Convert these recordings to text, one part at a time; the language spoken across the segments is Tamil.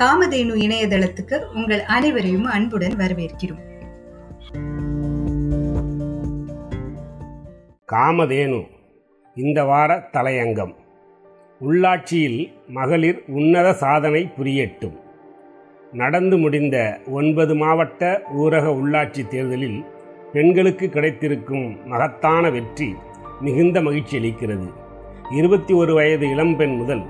காமதேனு இணையதளத்துக்கு உங்கள் அனைவரையும் அன்புடன் வரவேற்கிறோம். காமதேனு இந்த வார தலையங்கம். உள்ளாட்சியில் மகளிர் உன்னத சாதனை புரியட்டும். நடந்து முடிந்த ஒன்பது மாவட்ட ஊரக உள்ளாட்சி தேர்தலில் பெண்களுக்கு கிடைத்திருக்கும் மகத்தான வெற்றி மிகுந்த மகிழ்ச்சி அளிக்கிறது. இருபத்தி ஒரு வயது இளம்பெண் முதல்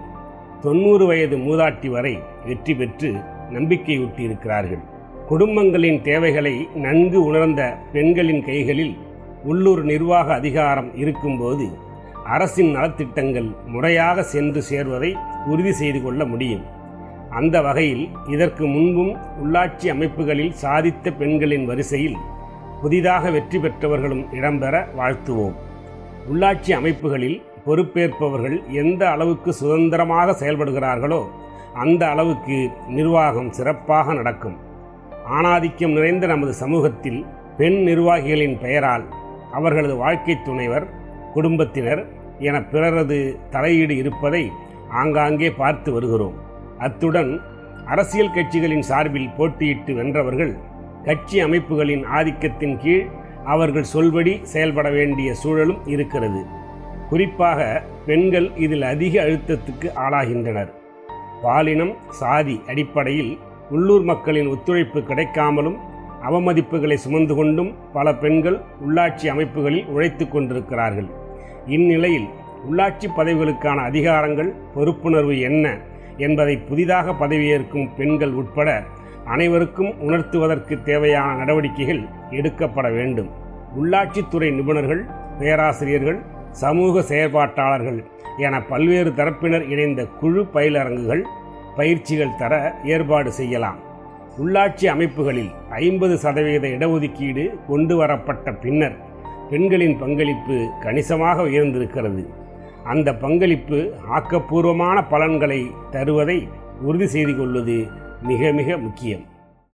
தொண்ணூறு வயது மூதாட்டி வரை வெற்றி பெற்று நம்பிக்கையூட்டியிருக்கிறார்கள். குடும்பங்களின் தேவைகளை நன்கு உணர்ந்த பெண்களின் கைகளில் உள்ளூர் நிர்வாக அதிகாரம் இருக்கும்போது அரசின் நலத்திட்டங்கள் முறையாக சென்று சேர்வதை உறுதி செய்து கொள்ள முடியும். அந்த வகையில் இதற்கு முன்பும் உள்ளாட்சி அமைப்புகளில் சாதித்த பெண்களின் வரிசையில் புதிதாக வெற்றி பெற்றவர்களும் இடம்பெற வாழ்த்துவோம். உள்ளாட்சி அமைப்புகளில் பொறுப்பேற்பவர்கள் எந்த அளவுக்கு சுதந்திரமாக செயல்படுகிறார்களோ அந்த அளவுக்கு நிர்வாகம் சிறப்பாக நடக்கும். ஆணாதிக்கம் நிறைந்த நமது சமூகத்தில் பெண் நிர்வாகிகளின் பெயரால் அவர்களது வாழ்க்கை துணைவர் குடும்பத்தினர் என பிறரது தலையீடு இருப்பதை ஆங்காங்கே பார்த்து வருகிறோம். அத்துடன் அரசியல் கட்சிகளின் சார்பில் போட்டியிட்டு வென்றவர்கள் கட்சி அமைப்புகளின் ஆதிக்கத்தின் கீழ் அவர்கள் சொல்படி செயல்பட வேண்டிய சூழலும் இருக்கிறது. குறிப்பாக பெண்கள் இதில் அதிக அழுத்தத்துக்கு ஆளாகின்றனர். பாலினம் சாதி அடிப்படையில் உள்ளூர் மக்களின் ஒத்துழைப்பு கிடைக்காமலும் அவமதிப்புகளை சுமந்து கொண்டும் பல பெண்கள் உள்ளாட்சி அமைப்புகளில் உழைத்து கொண்டிருக்கிறார்கள். இந்நிலையில் உள்ளாட்சி பதவிகளுக்கான அதிகாரங்கள் பொறுப்புணர்வு என்ன என்பதை புதிதாக பதவியேற்கும் பெண்கள் உட்பட அனைவருக்கும் உணர்த்துவதற்கு தேவையான நடவடிக்கைகள் எடுக்கப்பட வேண்டும். உள்ளாட்சித்துறை நிபுணர்கள் பேராசிரியர்கள் சமூக செயற்பாட்டாளர்கள் என பல்வேறு தரப்பினர் இணைந்த குழு பயிலரங்குகள் பயிற்சிகள் தர ஏற்பாடு செய்யலாம். உள்ளாட்சி அமைப்புகளில் ஐம்பது சதவீத இடஒதுக்கீடு கொண்டு வரப்பட்ட பின்னர் பெண்களின் பங்களிப்பு கணிசமாக உயர்ந்திருக்கிறது. அந்த பங்களிப்பு ஆக்கப்பூர்வமான பலன்களை தருவதை உறுதி செய்து கொள்வது மிக மிக முக்கியம்.